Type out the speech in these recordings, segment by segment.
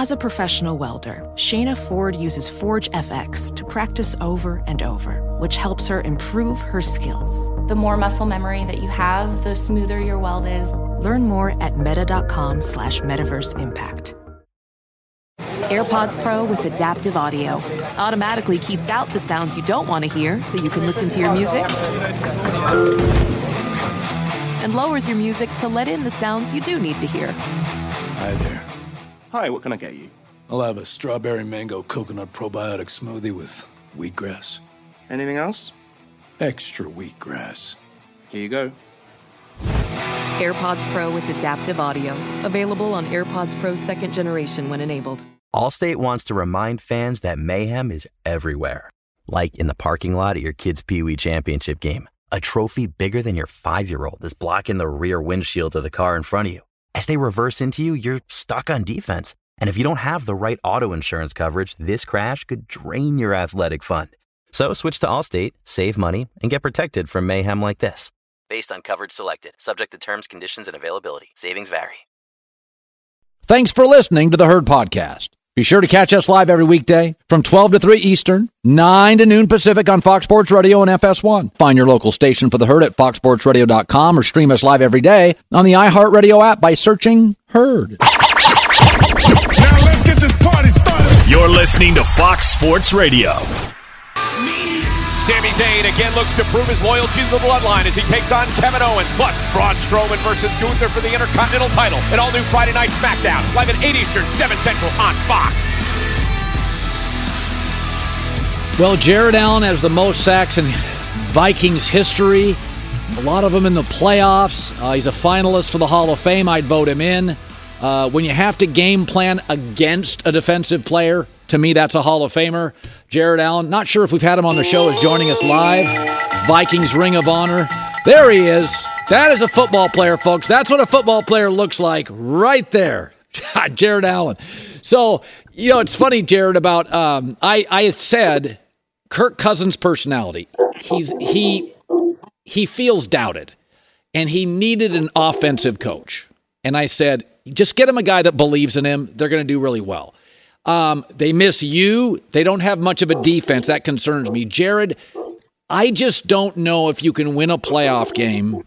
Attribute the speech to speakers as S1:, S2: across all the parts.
S1: As a professional welder, Shayna Ford uses Forge FX to practice over and over, which helps her improve her skills.
S2: The more muscle memory that you have, the smoother your weld is.
S1: Learn more at meta.com slash metaverse impact. AirPods Pro with adaptive audio automatically keeps out the sounds you don't want to hear so you can listen to your music and lowers your music to let in the sounds you do need to hear.
S3: Hi there.
S4: Hi, what can I get you?
S3: I'll have a strawberry mango coconut probiotic smoothie with wheatgrass.
S4: Anything else?
S3: Extra wheatgrass.
S4: Here you go.
S1: AirPods Pro with adaptive audio. Available on AirPods Pro second generation when enabled.
S5: Allstate wants to remind fans that mayhem is everywhere. Like in the parking lot at your kid's Pee Wee Championship game. A trophy bigger than your five year old is blocking the rear windshield of the car in front of you. As they reverse into you, you're stuck on defense. And if you don't have the right auto insurance coverage, this crash could drain your athletic fund. So switch to Allstate, save money, and get protected from mayhem like this. Based on coverage selected, subject to terms, conditions, and availability. Savings vary.
S6: Thanks for listening to the Herd Podcast. Be sure to catch us live every weekday from 12 to 3 Eastern, 9 to noon Pacific on Fox Sports Radio and FS1. Find your local station for the Herd at foxsportsradio.com or stream us live every day on the iHeartRadio app by searching Herd.
S7: Now let's get this party started.
S8: You're listening to Fox Sports Radio.
S9: Sami Zayn again looks to prove his loyalty to the bloodline as he takes on Kevin Owens. Plus, Braun Strowman versus Gunther for the Intercontinental title. An all new Friday Night SmackDown, live at 8 Eastern, 7 Central on Fox.
S6: Well, Jared Allen has the most sacks in Vikings history. A lot of them in the playoffs. Uh, he's a finalist for the Hall of Fame. I'd vote him in. Uh, when you have to game plan against a defensive player, to me, that's a Hall of Famer. Jared Allen, not sure if we've had him on the show, is joining us live. Vikings Ring of Honor. There he is. That is a football player, folks. That's what a football player looks like right there. Jared Allen. So, you know, it's funny, Jared, about um, I, I said Kirk Cousins' personality. He's he he feels doubted, and he needed an offensive coach. And I said, just get him a guy that believes in him. They're going to do really well. Um, they miss you. They don't have much of a defense. That concerns me. Jared, I just don't know if you can win a playoff game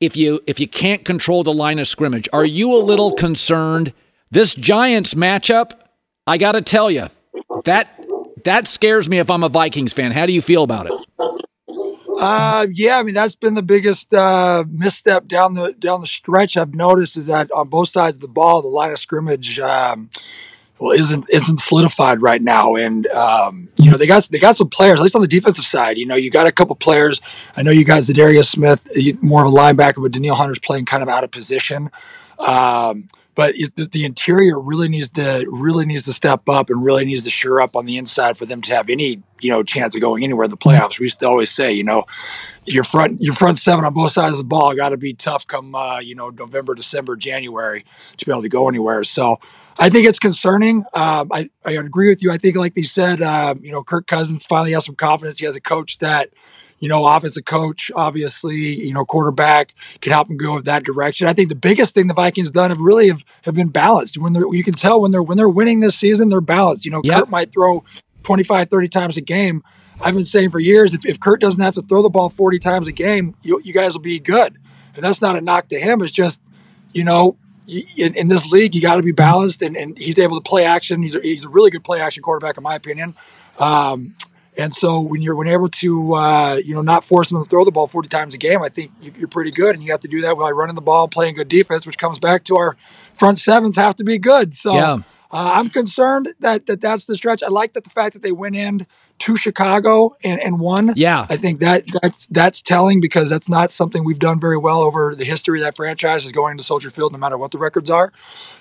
S6: if you if you can't control the line of scrimmage. Are you a little concerned? This Giants matchup, I got to tell you, that that scares me if I'm a Vikings fan. How do you feel about it?
S10: Uh, yeah, I mean that's been the biggest uh, misstep down the down the stretch. I've noticed is that on both sides of the ball, the line of scrimmage, um, well, isn't isn't solidified right now. And um, you know they got they got some players, at least on the defensive side. You know, you got a couple players. I know you guys, Darius Smith, more of a linebacker, but Danielle Hunter's playing kind of out of position. Um, but it, the interior really needs to really needs to step up and really needs to sure up on the inside for them to have any you know chance of going anywhere in the playoffs. We used to always say, you know, your front your front seven on both sides of the ball got to be tough come uh, you know November, December, January to be able to go anywhere. So I think it's concerning. Um, I I agree with you. I think like they said, uh, you know, Kirk Cousins finally has some confidence. He has a coach that you know, offensive coach, obviously, you know, quarterback can help him go in that direction. I think the biggest thing the Vikings done have really have, have been balanced. When they're, you can tell when they're when they're winning this season, they're balanced. You know, yep. Kurt might throw 25, 30 times a game. I've been saying for years, if, if Kurt doesn't have to throw the ball 40 times a game, you, you guys will be good. And that's not a knock to him. It's just, you know, in, in this league, you got to be balanced, and, and he's able to play action. He's a, he's a really good play action quarterback, in my opinion. Um, and so when you're when able to uh, you know not force them to throw the ball 40 times a game, I think you're pretty good. And you have to do that by running the ball, playing good defense, which comes back to our front sevens have to be good. So yeah. Uh, I'm concerned that, that that's the stretch. I like that the fact that they went in to Chicago and, and won.
S6: Yeah,
S10: I think that that's that's telling because that's not something we've done very well over the history of that franchise is going to Soldier Field, no matter what the records are.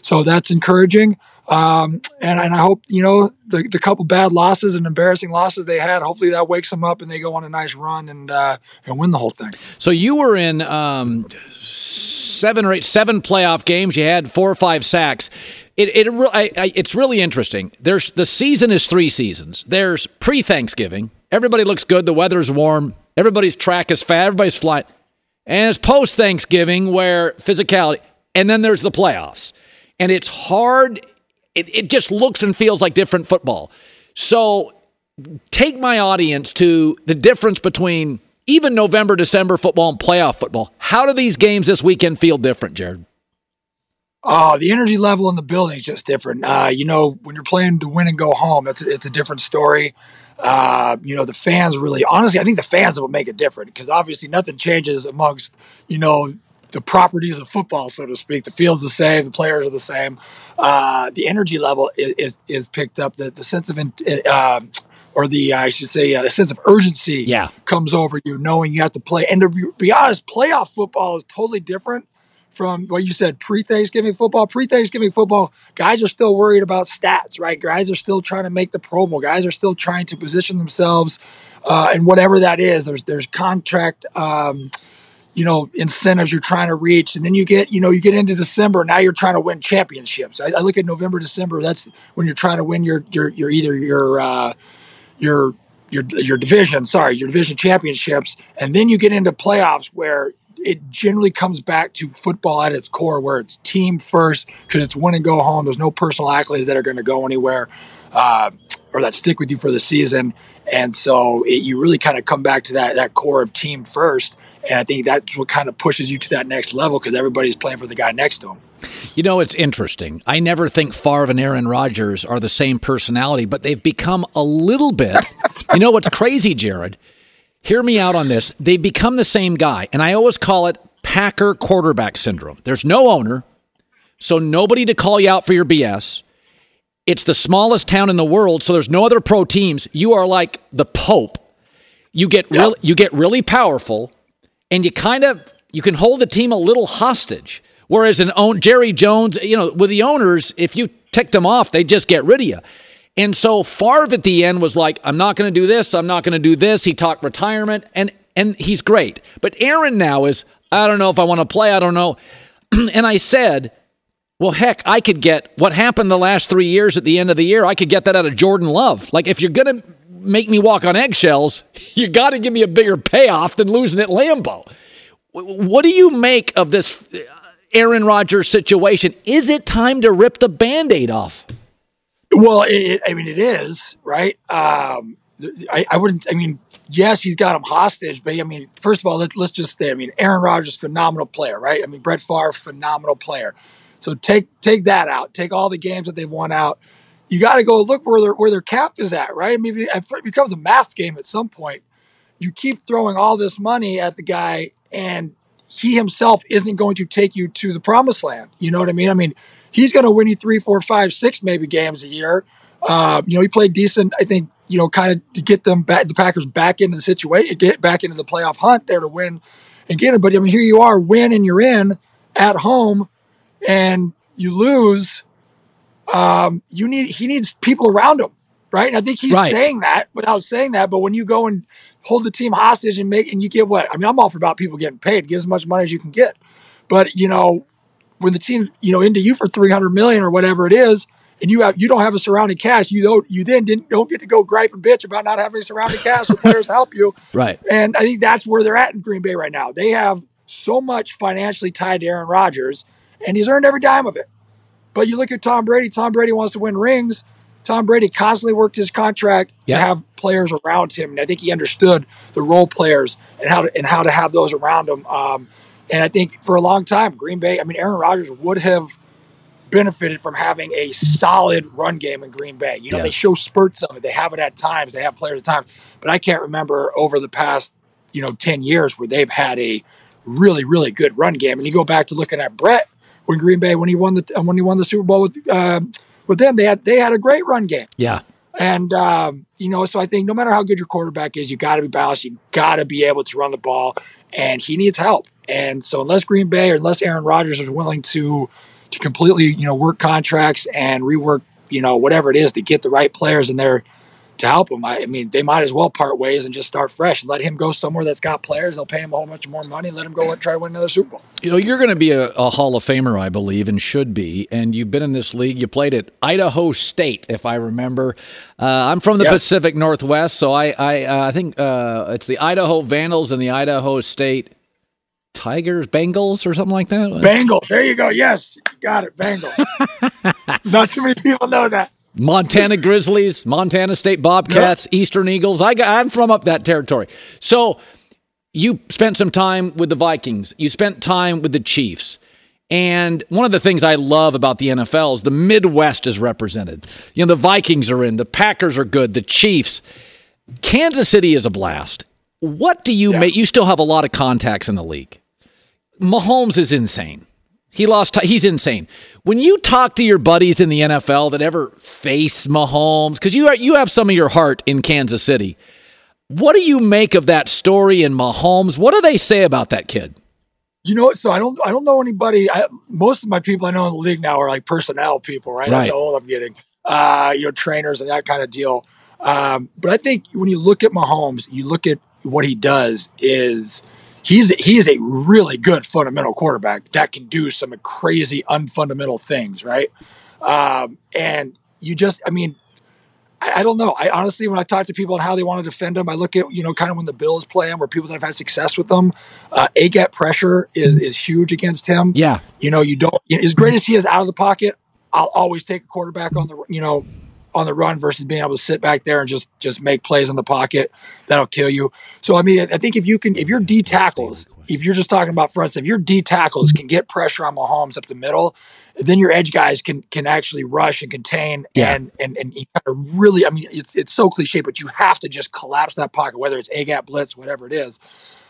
S10: So that's encouraging. Um, and, and I hope, you know, the, the couple bad losses and embarrassing losses they had, hopefully that wakes them up and they go on a nice run and, uh, and win the whole thing.
S6: So you were in, um, seven or eight, seven playoff games. You had four or five sacks. It, it, I, I, it's really interesting. There's the season is three seasons. There's pre Thanksgiving. Everybody looks good. The weather's warm. Everybody's track is fat. Everybody's flying. And it's post Thanksgiving where physicality, and then there's the playoffs. And it's hard it, it just looks and feels like different football. So take my audience to the difference between even November, December football and playoff football. How do these games this weekend feel different, Jared?
S10: Oh, the energy level in the building is just different. Uh, you know, when you're playing to win and go home, it's a, it's a different story. Uh, you know, the fans really, honestly, I think the fans will make it different because obviously nothing changes amongst, you know, the properties of football, so to speak. The field's the same, the players are the same. Uh, the energy level is, is, is picked up. The, the sense of, uh, or the I should say, uh, the sense of urgency
S6: yeah.
S10: comes over you, knowing you have to play. And to be, be honest, playoff football is totally different from what you said pre Thanksgiving football. Pre Thanksgiving football, guys are still worried about stats, right? Guys are still trying to make the Pro Bowl. Guys are still trying to position themselves, uh, and whatever that is. There's there's contract. Um, you know incentives you're trying to reach and then you get you know you get into december now you're trying to win championships i, I look at november december that's when you're trying to win your your, your either your uh, your your your division sorry your division championships and then you get into playoffs where it generally comes back to football at its core, where it's team first because it's win and go home. There's no personal accolades that are going to go anywhere uh, or that stick with you for the season. And so it, you really kind of come back to that that core of team first. And I think that's what kind of pushes you to that next level because everybody's playing for the guy next to him.
S6: You know, it's interesting. I never think Favre and Aaron Rodgers are the same personality, but they've become a little bit. you know what's crazy, Jared? Hear me out on this. They become the same guy. And I always call it Packer quarterback syndrome. There's no owner, so nobody to call you out for your BS. It's the smallest town in the world, so there's no other pro teams. You are like the Pope. You get yep. real, you get really powerful, and you kind of you can hold the team a little hostage. Whereas an own Jerry Jones, you know, with the owners, if you tick them off, they just get rid of you. And so Favre at the end was like, I'm not going to do this. I'm not going to do this. He talked retirement, and and he's great. But Aaron now is, I don't know if I want to play. I don't know. and I said, well, heck, I could get what happened the last three years at the end of the year. I could get that out of Jordan Love. Like, if you're going to make me walk on eggshells, you got to give me a bigger payoff than losing at Lambeau. What do you make of this uh, Aaron Rodgers situation? Is it time to rip the band aid off?
S10: Well, it, I mean, it is right. Um, I, I, wouldn't. I mean, yes, he's got him hostage, but I mean, first of all, let, us just say, I mean, Aaron Rodgers, phenomenal player, right? I mean, Brett Favre, phenomenal player. So take take that out. Take all the games that they've won out. You got to go look where their where their cap is at, right? I mean, it becomes a math game at some point. You keep throwing all this money at the guy, and he himself isn't going to take you to the promised land. You know what I mean? I mean, he's going to win you three, four, five, six maybe games a year. Uh, you know, he played decent, I think, you know, kind of to get them back, the Packers back into the situation, get back into the playoff hunt there to win and get it. But I mean, here you are, win and you're in at home and you lose. Um, you need, he needs people around him, right? And I think he's right. saying that without saying that. But when you go and hold the team hostage and make, and you get what? I mean, I'm all for about people getting paid, get as much money as you can get. But, you know, when the team, you know, into you for 300 million or whatever it is, and you have you don't have a surrounding cast, you don't you then didn't don't get to go gripe and bitch about not having a surrounding cast with players to help you.
S6: Right.
S10: And I think that's where they're at in Green Bay right now. They have so much financially tied to Aaron Rodgers, and he's earned every dime of it. But you look at Tom Brady. Tom Brady wants to win rings. Tom Brady constantly worked his contract to have players around him, and I think he understood the role players and how to and how to have those around him. Um, and I think for a long time, Green Bay, I mean, Aaron Rodgers would have benefited from having a solid run game in Green Bay. You know, yeah. they show spurts of it. They have it at times. They have players at times. But I can't remember over the past, you know, 10 years where they've had a really, really good run game. And you go back to looking at Brett when Green Bay, when he won the, when he won the Super Bowl with, uh, with them, they had, they had a great run game.
S6: Yeah.
S10: And, um, you know, so I think no matter how good your quarterback is, you got to be balanced. You got to be able to run the ball and he needs help. And so unless Green Bay or unless Aaron Rodgers is willing to to completely, you know, work contracts and rework, you know, whatever it is to get the right players in there to help him, I, I mean, they might as well part ways and just start fresh and let him go somewhere that's got players. They'll pay him a whole bunch more money let him go and try to win another Super Bowl.
S6: You know, you're going to be a, a Hall of Famer, I believe, and should be. And you've been in this league. You played at Idaho State, if I remember. Uh, I'm from the. Pacific Northwest, so I I, uh, I think uh, it's the Idaho Vandals and the Idaho State Tigers, Bengals, or something like that?
S10: Bengals. There you go. Yes, you got it. Bengals. Not too many people know that.
S6: Montana Grizzlies, Montana State Bobcats, yep. Eastern Eagles. I got, I'm from up that territory. So you spent some time with the Vikings. You spent time with the Chiefs. And one of the things I love about the NFL is the Midwest is represented. You know, the Vikings are in, the Packers are good, the Chiefs. Kansas City is a blast. What do you yeah. make? You still have a lot of contacts in the league. Mahomes is insane. He lost. He's insane. When you talk to your buddies in the NFL that ever face Mahomes, because you are, you have some of your heart in Kansas City. What do you make of that story in Mahomes? What do they say about that kid?
S10: You know, so I don't I don't know anybody. I, most of my people I know in the league now are like personnel people, right? right. That's how old I'm getting. Uh, you know, trainers and that kind of deal. Um, but I think when you look at Mahomes, you look at what he does is he's he's a really good fundamental quarterback that can do some crazy unfundamental things, right? Um, and you just, I mean, I, I, don't know. I honestly, when I talk to people on how they want to defend him, I look at you know kind of when the Bills play him or people that have had success with them. Uh, a gap pressure is is huge against him.
S6: Yeah,
S10: you know, you don't as great as he is out of the pocket. I'll always take a quarterback on the you know on the run versus being able to sit back there and just just make plays in the pocket. That'll kill you. So I mean, I think if you can, if your D tackles, if you're just talking about fronts, if your D tackles can get pressure on Mahomes up the middle, then your edge guys can can actually rush and contain yeah. and and and kind of really. I mean, it's it's so cliche, but you have to just collapse that pocket, whether it's a gap blitz, whatever it is.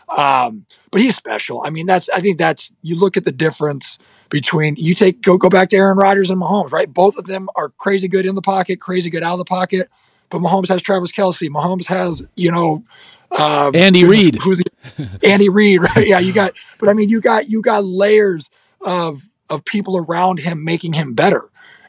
S10: Um, but he's special. I mean, that's I think that's you look at the difference between you take go go back to Aaron Rodgers and Mahomes, right? Both of them are crazy good in the pocket, crazy good out of the pocket. But Mahomes has Travis Kelce. Mahomes has you know
S6: uh, Andy Reid.
S10: Who's the, Andy Reid? Right? Yeah, you got. But I mean, you got you got layers of of people around him making him better.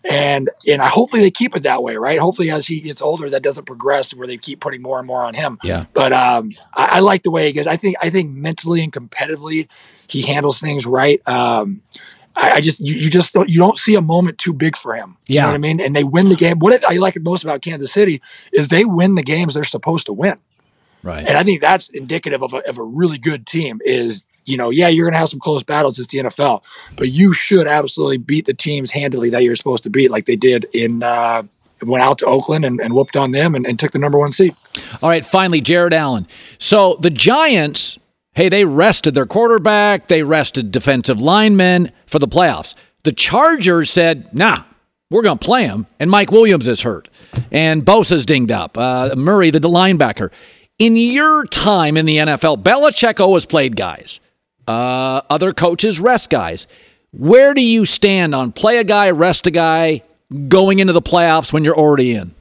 S10: And and I hopefully they keep it that way, right? Hopefully as he gets older, that doesn't progress where they keep putting more and more on him.
S6: Yeah.
S10: But um, I, I like the way he goes. I think I think mentally and competitively, he handles things right. Um, I, I, just you, you just don't you don't see a moment too big for him.
S6: Yeah.
S10: You know what I mean? And they win the game. What I like most about Kansas City is they win the games they're supposed to win.
S6: Right.
S10: And I think that's indicative of a, of a really good team is, you know, yeah, you're going to have some close battles. It's the NFL, but you should absolutely beat the teams handily that you're supposed to beat, like they did in, uh, went out to Oakland and, and whooped on them and, and took the number one seed.
S6: All right. Finally, Jared Allen. So the Giants Hey, they rested their quarterback, they rested defensive linemen for the playoffs. The Chargers said, nah, we're going to play him. And Mike Williams is hurt. And Bosa's dinged up. Uh, Murray, the linebacker. In your time in the NFL, Belichick always played guys. Uh, other coaches rest guys. Where do you stand on play a guy, rest a guy going into the playoffs when you're already in?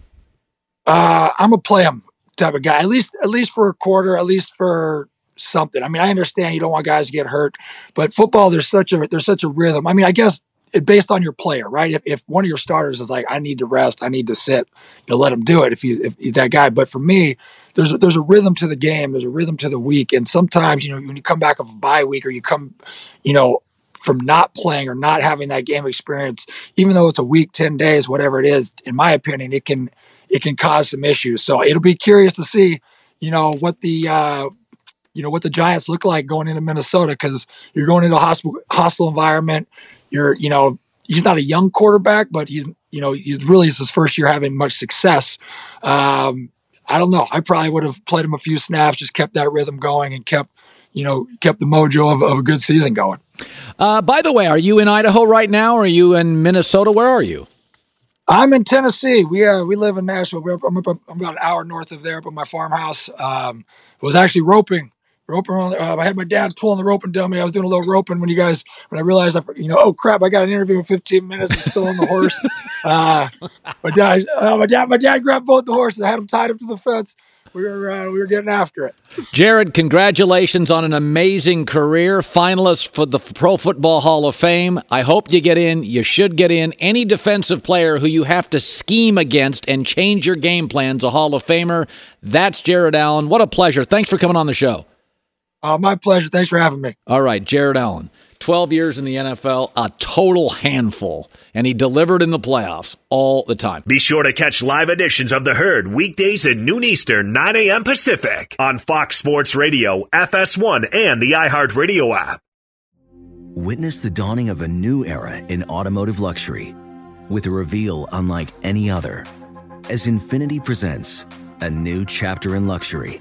S10: Uh, I'm a play him type of guy. At least, at least for a quarter. At least for something. I mean, I understand you don't want guys to get hurt, but football there's such a there's such a rhythm. I mean, I guess it, based on your player, right? If, if one of your starters is like, I need to rest, I need to sit, you let him do it. If you if that guy, but for me, there's a, there's a rhythm to the game, there's a rhythm to the week, and sometimes you know when you come back of a bye week or you come, you know. From not playing or not having that game experience, even though it's a week, ten days, whatever it is, in my opinion, it can it can cause some issues. So it'll be curious to see, you know, what the uh, you know what the Giants look like going into Minnesota because you're going into a hostile hostile environment. You're you know he's not a young quarterback, but he's you know he's really is his first year having much success. Um, I don't know. I probably would have played him a few snaps, just kept that rhythm going, and kept you know kept the mojo of, of a good season going.
S6: Uh, by the way, are you in Idaho right now? Or are you in Minnesota? Where are you?
S10: I'm in Tennessee. We uh, we live in Nashville. I'm, up, I'm about an hour north of there, up at my farmhouse. Um, was actually roping roping on. Uh, I had my dad pulling the rope roping dummy. I was doing a little roping when you guys when I realized I you know oh crap I got an interview in 15 minutes. I'm still on the horse. Uh, my dad uh, my dad my dad grabbed both the horses. I had them tied up to the fence. We were uh, we were getting after it.
S6: Jared, congratulations on an amazing career, finalist for the Pro Football Hall of Fame. I hope you get in. You should get in. Any defensive player who you have to scheme against and change your game plans, a Hall of Famer. That's Jared Allen. What a pleasure. Thanks for coming on the show.
S10: Uh, my pleasure. Thanks for having me.
S6: All right, Jared Allen. 12 years in the NFL, a total handful, and he delivered in the playoffs all the time.
S8: Be sure to catch live editions of The Herd weekdays at noon Eastern, 9 a.m. Pacific on Fox Sports Radio, FS1, and the iHeartRadio app.
S11: Witness the dawning of a new era in automotive luxury with a reveal unlike any other as Infiniti presents a new chapter in luxury,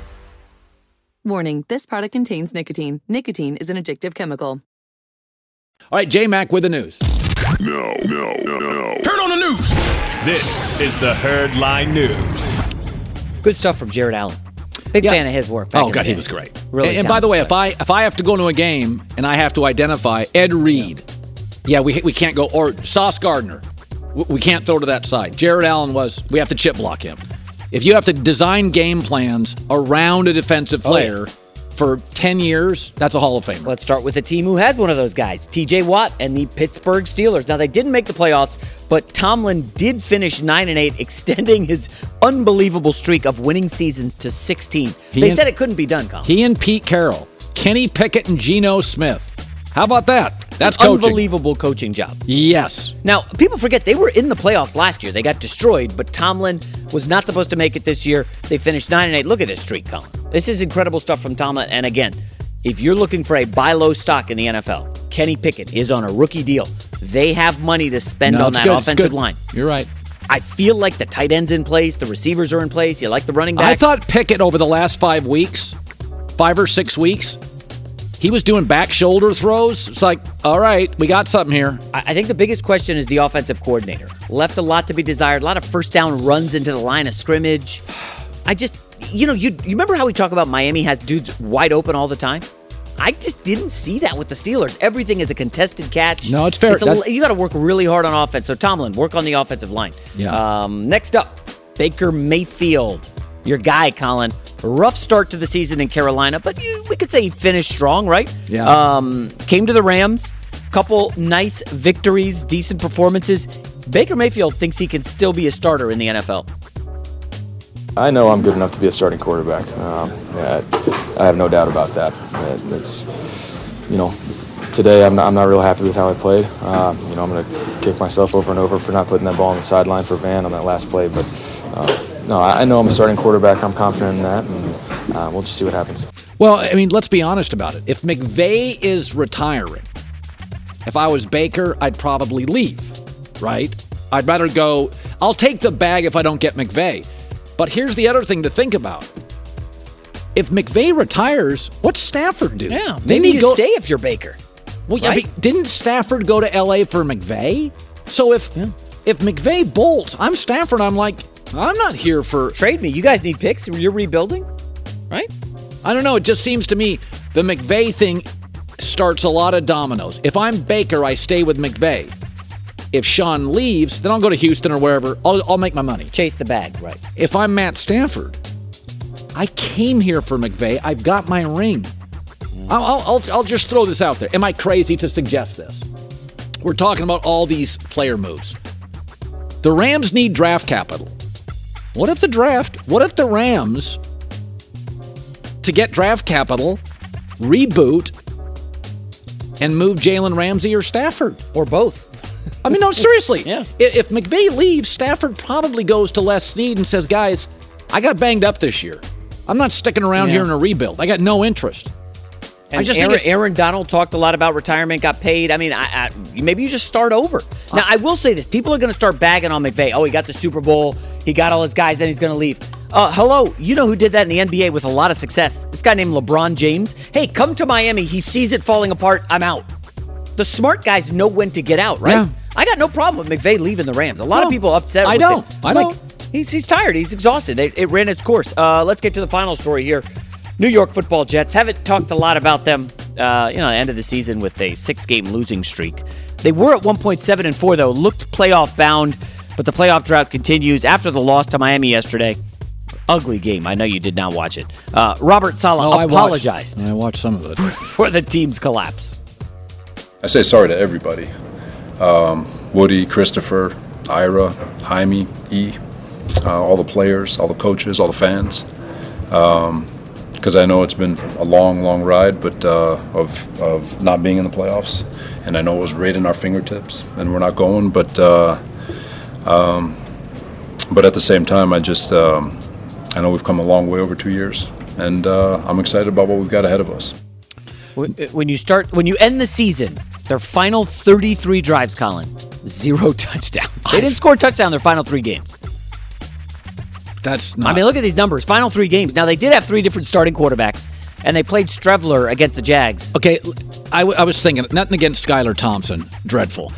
S12: Warning, this product contains nicotine. Nicotine is an addictive chemical.
S6: All right, J Mac with the news.
S7: No, no, no, no.
S9: Turn on the news.
S8: This is the Herd Line News.
S13: Good stuff from Jared Allen. Big
S6: Yeah.
S13: fan of his work. back
S6: Oh
S13: in
S6: God, he
S13: day.
S6: was great.
S13: Really
S6: And, and by the way, if I if I have to go to a game and I have to identify Ed Reed, yeah, we we can't go or Sauce Gardner, we, we can't throw to that side. Jared Allen was. We have to chip block him. If you have to design game plans around a defensive
S13: Oh,
S6: player for ten years, that's a Hall of Famer.
S13: Let's start with a team who has one of those guys, TJ Watt and the Pittsburgh Steelers. Now they didn't make the playoffs, but Tomlin did finish 9 and 8, extending his unbelievable streak of winning seasons to 16.
S6: He
S13: they
S6: and-
S13: said it couldn't be done, Colin.
S6: He and Pete Carroll, Kenny Pickett and Geno Smith. How about that? That's
S13: an
S6: coaching.
S13: unbelievable coaching job.
S6: Yes.
S13: Now, people forget they were in the playoffs last year. They got destroyed, but Tomlin was not supposed to make it this year. They finished 9 and 8. Look at this streak, Colin. This is incredible stuff from Tomlin. And again, if you're looking for a buy low stock in the NFL, Kenny Pickett is on a rookie deal. They have money to spend
S6: No,
S13: on that
S6: good,
S13: offensive line.
S6: You're right.
S13: I feel like the tight end's in place, the receivers are in place. You like the running back?
S6: I thought Pickett over the last five weeks, five or six weeks, he was doing back shoulder throws. It's like, all right, we got something here.
S13: I think the biggest question is the offensive coordinator. Left a lot to be desired. A lot of first down runs into the line of scrimmage. I just, you know, you you remember how we talk about Miami has dudes wide open all the time? I just didn't see that with the Steelers. Everything is a contested catch.
S6: No, it's fair.
S13: a- you got to work really hard on offense. So Tomlin, work on the offensive line.
S6: Yeah.
S13: Um, next up, Baker Mayfield, your guy, Colin. Rough start to the season in Carolina, but you, we could say he finished strong, right?
S6: Yeah.
S13: Um, came to the Rams, couple nice victories, decent performances. Baker Mayfield thinks he can still be a starter in the NFL.
S14: I know I'm good enough to be a starting quarterback. Um, yeah, I have no doubt about that. It- It's, you know, today I'm not, I'm not real happy with how I played. Um, you know, I'm going to kick myself over and over for not putting that ball on the sideline for Van on that last play. But uh, no, I I know I'm a starting quarterback. I'm confident in that, and uh, we'll just see what happens.
S6: Well, I mean, let's be honest about it. If McVay is retiring, if I was Baker, I'd probably leave, right? I'd rather go. I'll take the bag if I don't get McVay. But here's the other thing to think about. If McVay retires, what's Stafford do?
S13: Yeah,
S6: Didn't
S13: maybe you
S6: go-
S13: stay if you're Baker.
S6: Well, yeah,
S13: right?
S6: but didn't Stafford go to LA for McVay? So if if McVay bolts, I'm Stafford. I'm like, I'm not here for
S13: trade me. You guys need picks. You're rebuilding, right?
S6: I don't know. It just seems to me the McVay thing starts a lot of dominoes. If I'm Baker, I stay with McVay. If Sean leaves, then I'll go to Houston or wherever. I'll, I'll make my money.
S13: Chase the bag, right?
S6: If I'm Matt Stafford, I came here for McVay. I've got my ring. I'll, I'll, I'll, I'll just throw this out there. Am I crazy to suggest this? We're talking about all these player moves. The Rams need draft capital. What if the draft, what if the Rams, to get draft capital, reboot and move Jalen Ramsey or Stafford?
S13: Or both.
S6: I mean, no, seriously.
S13: Yeah.
S6: If McVay leaves, Stafford probably goes to Les Snead and says, guys, I got banged up this year. I'm not sticking around
S13: Yeah.
S6: here in a rebuild. I got no interest.
S13: And Aaron, Aaron Donald talked a lot about retirement, got paid. I mean, I, I, maybe you just start over. Now, I will say this: people are going to start bagging on McVay. Oh, he got the Super Bowl, he got all his guys, then he's going to leave. Uh, hello, you know who did that in the NBA with a lot of success? This guy named LeBron James. Hey, come to Miami. He sees it falling apart. I'm out. The smart guys know when to get out, right?
S6: Yeah.
S13: I got no problem with McVay leaving the Rams. A lot
S6: No,
S13: of people upset.
S6: I
S13: with
S6: don't.
S13: It.
S6: I
S13: I'm
S6: don't.
S13: He's he's tired. He's exhausted. It, it ran its course. Uh, let's get to the final story here. New York Football Jets haven't talked a lot about them. Uh, you know, end of the season with a six-game losing streak. They were at 1.7 and four though, looked playoff bound, but the playoff drought continues after the loss to Miami yesterday. Ugly game. I know you did not watch it. Uh, Robert Saleh
S6: Oh, I watched-
S13: apologized
S6: I watched some of it.
S13: for the team's collapse.
S14: I say sorry to everybody. Um, Woody, Christopher, Ira, Jaime, E, uh, all the players, all the coaches, all the fans. Because I know it's been a long, long ride, but uh, of of not being in the playoffs, and I know it was right in our fingertips, and we're not going. But uh, um, but at the same time, I just um, I know we've come a long way over two years, and uh, I'm excited about what we've got ahead of us.
S13: When you start, when you end the season, their final 33 drives, Colin, zero touchdowns. They didn't score a touchdown their final three games.
S6: That's not.
S13: I mean, look at these numbers. Final three games. Now they did have three different starting quarterbacks, and they played Streveler against the Jags.
S6: Okay, I, w- I was thinking, nothing against Skylar Thompson. Dreadful.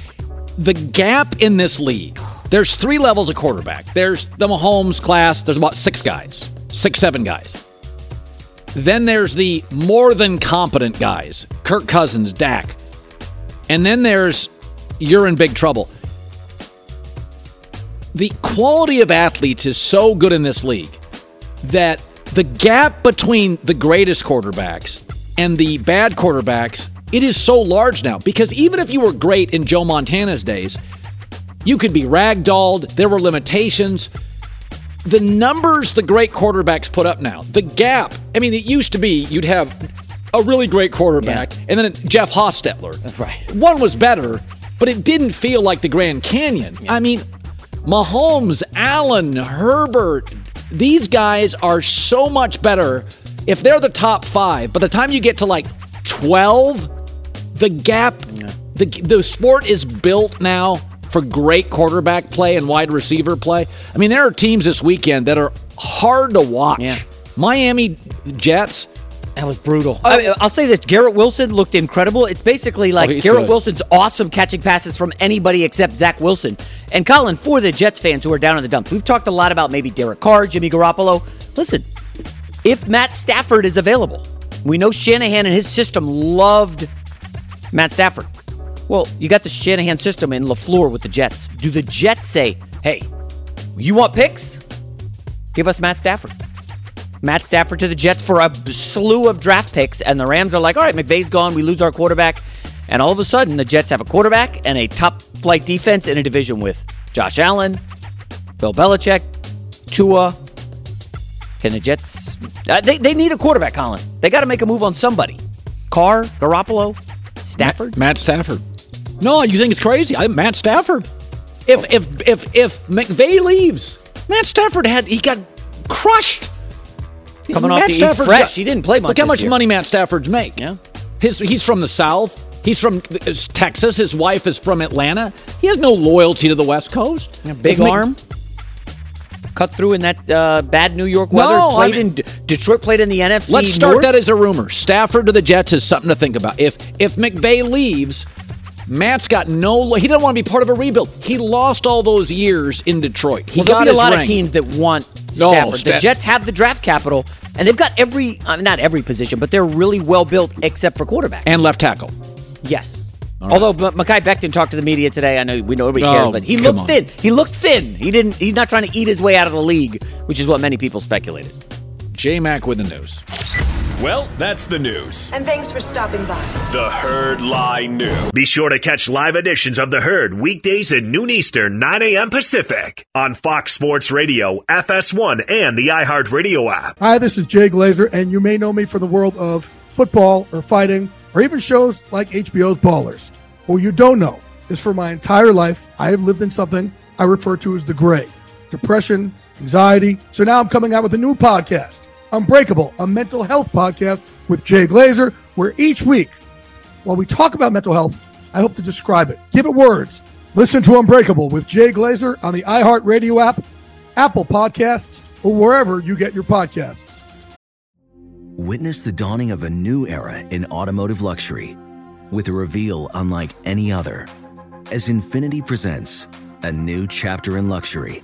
S6: The gap in this league, there's three levels of quarterback. There's the Mahomes class, there's about six guys, six, seven guys. Then there's the more than competent guys, Kirk Cousins, Dak. And then there's you're in big trouble. The quality of athletes is so good in this league that the gap between the greatest quarterbacks and the bad quarterbacks it is so large now. Because even if you were great in Joe Montana's days you could be ragdolled. There were limitations. The numbers the great quarterbacks put up now the gap I mean it used to be you'd have a really great quarterback and then Jeff Hostetler.
S13: Right.
S6: One was better but it didn't feel like the Grand Canyon. I mean Mahomes, Allen, Herbert, these guys are so much better if they're the top five. By the time you get to like 12, the gap, the, the sport is built now for great quarterback play and wide receiver play. I mean, there are teams this weekend that are hard to watch. Yeah. Miami Jets.
S13: That was brutal. Oh. I mean, I'll say this: Garrett Wilson looked incredible. It's basically oh, like
S6: Oh,
S13: Garrett
S6: good.
S13: Wilson's awesome catching passes from anybody except Zach Wilson. And Colin, for the Jets fans who are down in the dumps, we've talked a lot about maybe Derek Carr, Jimmy Garoppolo. Listen, if Matt Stafford is available, we know Shanahan and his system loved Matt Stafford. Well, you got the Shanahan system in LaFleur with the Jets. Do the Jets say, "Hey, you want picks? Give us Matt Stafford." Matt Stafford to the Jets for a slew of draft picks, and the Rams are like, all right, McVay's gone, we lose our quarterback. And all of a sudden, the Jets have a quarterback and a top flight defense in a division with Josh Allen, Bill Belichick, Tua. Can the Jets. Uh, they, they need a quarterback, Colin. They got to make a move on somebody. Carr, Garoppolo, Stafford.
S6: Matt Stafford. No, you think it's crazy? I, Matt Stafford. If if if if McVay leaves, Matt Stafford had he got crushed.
S13: Coming off
S6: Matt
S13: the East
S6: Stafford's
S13: fresh.
S6: got-
S13: he didn't play much.
S6: Look how much
S13: year.
S6: money Matt Stafford's make.
S13: Yeah.
S6: His, he's from the South. He's from Texas. His wife is from Atlanta. He has no loyalty to the West Coast.
S13: Big
S6: If Mc-
S13: arm. Cut through in that uh, bad New York weather.
S6: No, I
S13: played
S6: mean-
S13: in Detroit. Played in the NFC.
S6: Let's start
S13: North.
S6: that as a rumor. Stafford to the Jets is something to think about. If if McVay leaves, Matt's got no. He doesn't want to be part of a rebuild. He lost all those years in Detroit. He
S13: Well,
S6: got
S13: there'll be a lot
S6: ring.
S13: of teams that want
S6: No,
S13: Stafford.
S6: Sta-
S13: the Jets have the draft capital, and they've got every uh, not every position, but they're really well built except for quarterback.
S6: and left tackle.
S13: Yes. Although M- Mekhi Becton talked to the media today, I know we know nobody cares,
S6: Oh,
S13: but he looked
S6: on.
S13: thin. He looked thin. He didn't. He's not trying to eat his way out of the league, which is what many people speculated.
S6: J Mac with the news.
S8: Well, that's the news.
S15: And thanks for stopping by.
S8: The Herd Lie News. Be sure to catch live editions of The Herd weekdays at noon Eastern, 9 a.m. Pacific on Fox Sports Radio, FS1, and the iHeartRadio app.
S16: Hi, this is Jay Glazer, and you may know me from the world of football or fighting or even shows like HBO's Ballers. What you don't know is for my entire life, I have lived in something I refer to as the gray depression, anxiety. So now I'm coming out with a new podcast, Unbreakable, a mental health podcast with Jay Glazer, where each week, while we talk about mental health, I hope to describe it, give it words. Listen to Unbreakable with Jay Glazer on the iHeartRadio app, Apple Podcasts, or wherever you get your podcasts.
S11: Witness the dawning of a new era in automotive luxury with a reveal unlike any other as Infiniti presents a new chapter in luxury,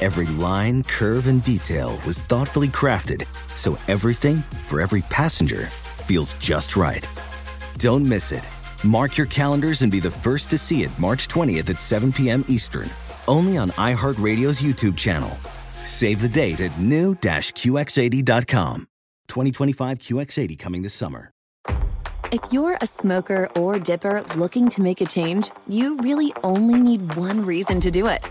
S11: Every line, curve, and detail was thoughtfully crafted so everything for every passenger feels just right. Don't miss it. Mark your calendars and be the first to see it March 20th at 7 p.m. Eastern, only on iHeartRadio's YouTube channel. Save the date at new-QX80.com. 2025 QX80 coming this summer.
S12: If you're a smoker or dipper looking to make a change, you really only need one reason to do it.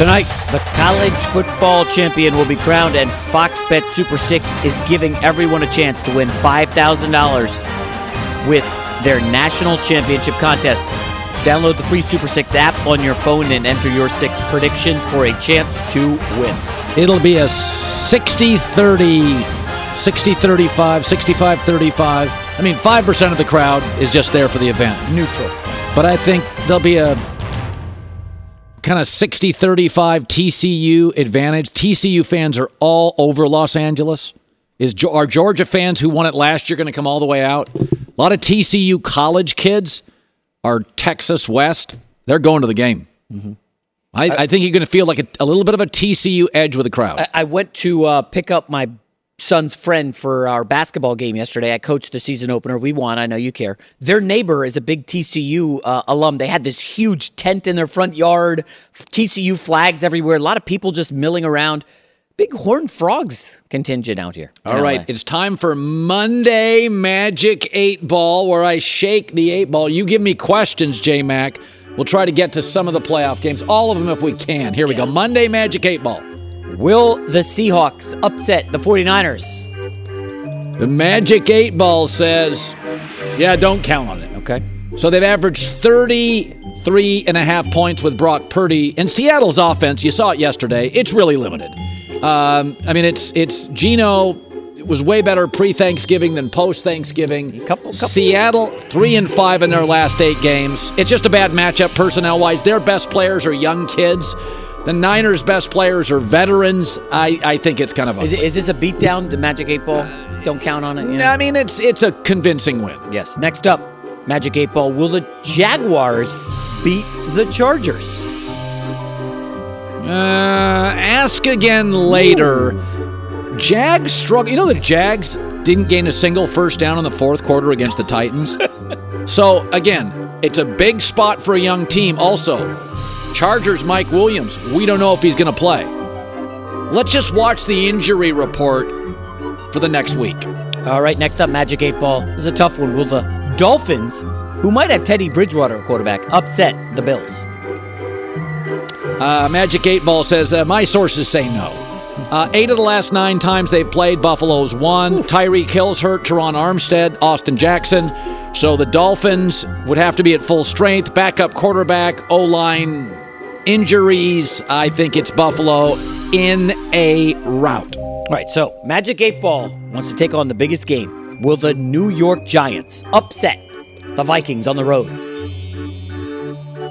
S13: Tonight, the college football champion will be crowned, and Fox Bet Super 6 is giving everyone a chance to win $5,000 with their national championship contest. Download the free Super 6 app on your phone and enter your six predictions for a chance to win.
S6: It'll be a 60 30, 60 35, 65 35. I mean, 5% of the crowd is just there for the event.
S13: Neutral.
S6: But I think there'll be a kind of 60 35 TCU advantage. TCU fans are all over Los Angeles. Is are Georgia fans who won it last year going to come all the way out? A lot of TCU college kids are Texas West. They're going to the game.
S13: Mm-hmm.
S6: I, I, think you're going to feel like a, a, little bit of a TCU edge with the crowd.
S13: I, I went to uh, pick up my son's friend for our basketball game yesterday. I coached the season opener. We won. I know you care. Their neighbor is a big TCU uh, alum. They had this huge tent in their front yard, TCU flags everywhere. A lot of people just milling around. Big Horned Frogs contingent out here.
S6: All right, LA. it's time for Monday Magic 8 Ball, where I shake the 8 ball. You give me questions, J Mac. We'll try to get to some of the playoff games, all of them if we can. Here we go. Monday Magic 8 Ball.
S13: Will the Seahawks upset the 49ers?
S6: The Magic 8 Ball says, yeah, don't count on it.
S13: Okay.
S6: So they've averaged 33 and a half points with Brock Purdy. And Seattle's offense, you saw it yesterday, it's really limited. Um, I mean, it's it's Geno was way better pre-Thanksgiving than post-Thanksgiving.
S13: Couple, couple.
S6: Seattle three and five in their last eight games. It's just a bad matchup personnel-wise. Their best players are young kids. The Niners' best players are veterans. I, I think it's kind of a.
S13: Is, it, is this a beatdown? The Magic Eight Ball? Don't count on it.
S6: You know? I mean, it's it's a convincing win.
S13: Yes. Next up, Magic Eight Ball. Will the Jaguars beat the Chargers?
S6: Uh, ask again later. Ooh. Jags struggle. You know the Jags didn't gain a single first down in the fourth quarter against the Titans. so again, it's a big spot for a young team. Also, Chargers Mike Williams. We don't know if he's going to play. Let's just watch the injury report for the next week.
S13: All right, next up, Magic Eight Ball. This is a tough one. Will the Dolphins, who might have Teddy Bridgewater quarterback, upset the Bills?
S6: Uh, Magic Eight Ball says uh, my sources say no. Uh, eight of the last nine times they've played, Buffalo's won. Tyreek Hill's hurt, Terron Armstead, Austin Jackson. So the Dolphins would have to be at full strength. Backup quarterback, O line, injuries. I think it's Buffalo in a rout.
S13: All right, so Magic Eight Ball wants to take on the biggest game. Will the New York Giants upset the Vikings on the road?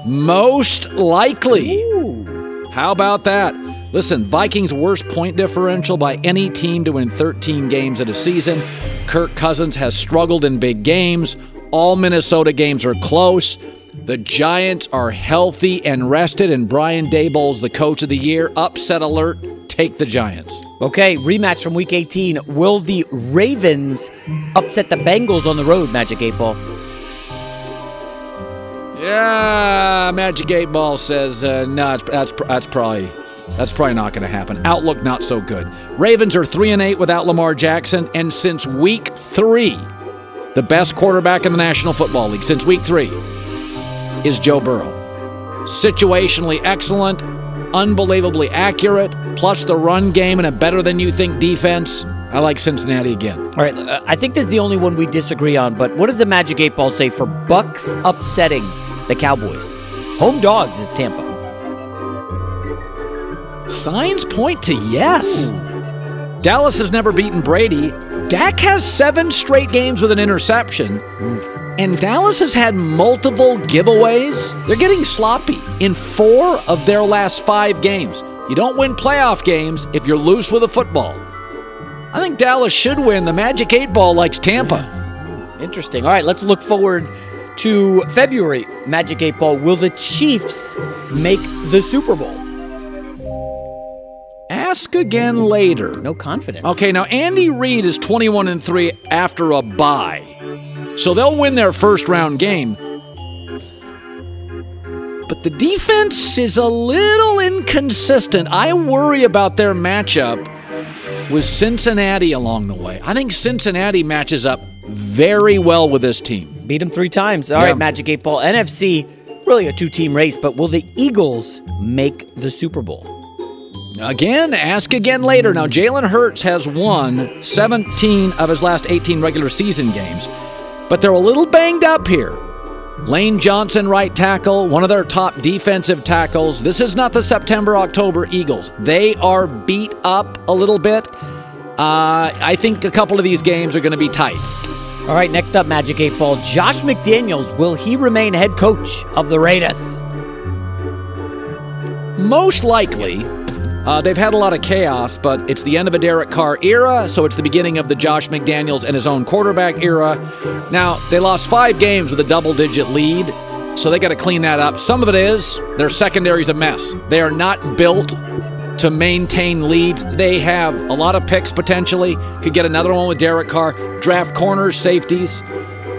S6: Most likely. Ooh. How about that? Listen, Vikings' worst point differential by any team to win 13 games in a season. Kirk Cousins has struggled in big games. All Minnesota games are close. The Giants are healthy and rested, and Brian Daboll's the coach of the year. Upset alert. Take the Giants.
S13: Okay, rematch from Week 18. Will the Ravens upset the Bengals on the road? Magic Eight Ball.
S6: Yeah, Magic Eight Ball says uh, no. That's that's probably that's probably not going to happen. Outlook not so good. Ravens are three and eight without Lamar Jackson, and since week three, the best quarterback in the National Football League since week three is Joe Burrow. Situationally excellent, unbelievably accurate, plus the run game and a better than you think defense. I like Cincinnati again.
S13: All right, uh, I think this is the only one we disagree on. But what does the Magic Eight Ball say for Bucs upsetting the Cowboys. Home dogs is Tampa.
S6: Signs point to yes. Ooh. Dallas has never beaten Brady. Dak has seven straight games with an interception. And Dallas has had multiple giveaways. They're getting sloppy in four of their last five games. You don't win playoff games if you're loose with a football. I think Dallas should win. The Magic 8 Ball likes Tampa.
S13: Interesting. All right, let's look forward to February Magic 8 Ball. Will the Chiefs make the Super Bowl?
S6: Ask again later.
S13: No confidence.
S6: Okay, now Andy Reid is 21 and 3 after a bye. So they'll win their first round game. But the defense is a little inconsistent. I worry about their matchup with Cincinnati along the way. I think Cincinnati matches up very well with this team.
S13: Beat them three times. All yeah. right, Magic 8 Ball. NFC, really a two team race, but will the Eagles make the Super Bowl?
S6: Again, ask again later. Now, Jalen Hurts has won 17 of his last 18 regular season games, but they're a little banged up here. Lane Johnson, right tackle, one of their top defensive tackles. This is not the September October Eagles. They are beat up a little bit. Uh, I think a couple of these games are going to be tight.
S13: All right, next up, Magic 8 Ball. Josh McDaniels, will he remain head coach of the Raiders?
S6: most likely, uh, they've had a lot of chaos, but it's the end of a Derek Carr era, so it's the beginning of the Josh McDaniels and his own quarterback era. Now, they lost five games with a double digit lead, so they got to clean that up. Some of it is their secondary's a mess. They are not built to maintain leads. They have a lot of picks potentially. Could get another one with Derek Carr. Draft corners, safeties.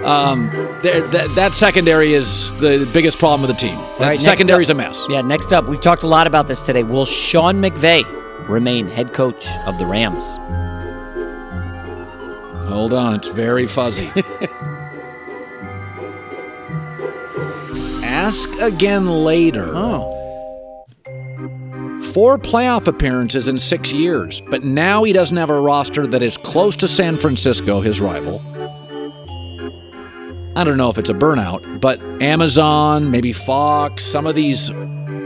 S6: Um, that, that secondary is the biggest problem with the team. That
S13: right,
S6: secondary is a mess.
S13: Yeah, next up, we've talked a lot about this today. Will Sean McVay remain head coach of the Rams?
S6: Hold on, it's very fuzzy. Ask again later.
S13: Oh.
S6: Four playoff appearances in six years, but now he doesn't have a roster that is close to San Francisco, his rival. I don't know if it's a burnout, but Amazon, maybe Fox, some of these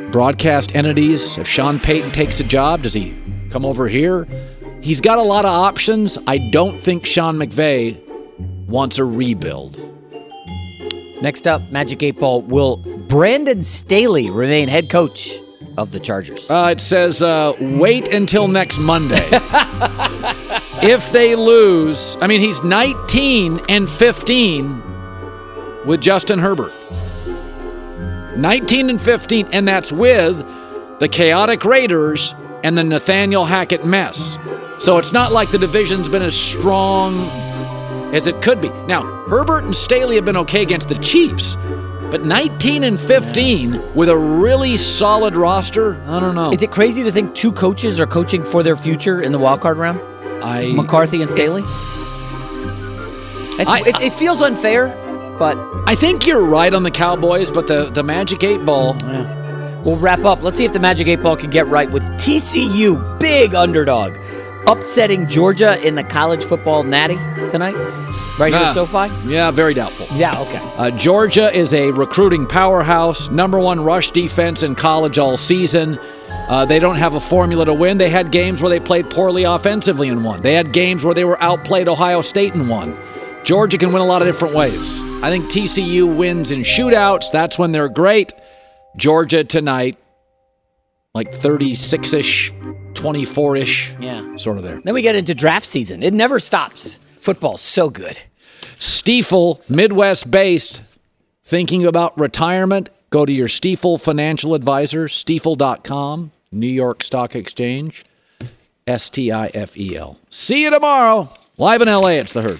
S6: broadcast entities, if Sean Payton takes a job, does he come over here? He's got a lot of options. I don't think Sean McVay wants a rebuild.
S13: Next up, Magic 8 Ball. Will Brandon Staley remain head coach of the Chargers?
S6: Uh, it says uh, wait until next Monday. if they lose, I mean, he's 19 and 15 with Justin Herbert. 19 and 15, and that's with the chaotic Raiders and the Nathaniel Hackett mess. So it's not like the division's been as strong as it could be. Now, Herbert and Staley have been okay against the Chiefs, but 19 and 15 with a really solid roster, I don't know.
S13: Is it crazy to think two coaches are coaching for their future in the wild card round?
S6: I
S13: McCarthy and Staley.
S6: I,
S13: it, it, feels unfair, but
S6: I think you're right on the Cowboys. But the the Magic Eight Ball.
S13: Yeah. We'll wrap up. Let's see if the Magic Eight Ball can get right with TCU, big underdog, upsetting Georgia in the college football natty tonight. Right here
S6: Ah,
S13: at SoFi?
S6: Yeah, very doubtful.
S13: Yeah, okay.
S6: Uh, Georgia is a recruiting powerhouse, number one rush defense in college all season. Uh, they don't have a formula to win. They had games where they played poorly offensively and won. They had games where they were outplayed Ohio State and won. Georgia can win a lot of different ways. I think TCU wins in shootouts. That's when they're great. Georgia tonight, like 36 ish, 24 ish.
S13: Yeah.
S6: Sort of there.
S13: Then we get into draft season. It never stops. Football's so good.
S6: Stifel, Midwest based, thinking about retirement, go to your Stifel financial advisor, stifel.com, New York Stock Exchange, S T I F E L. See you tomorrow. Live in LA, it's the herd.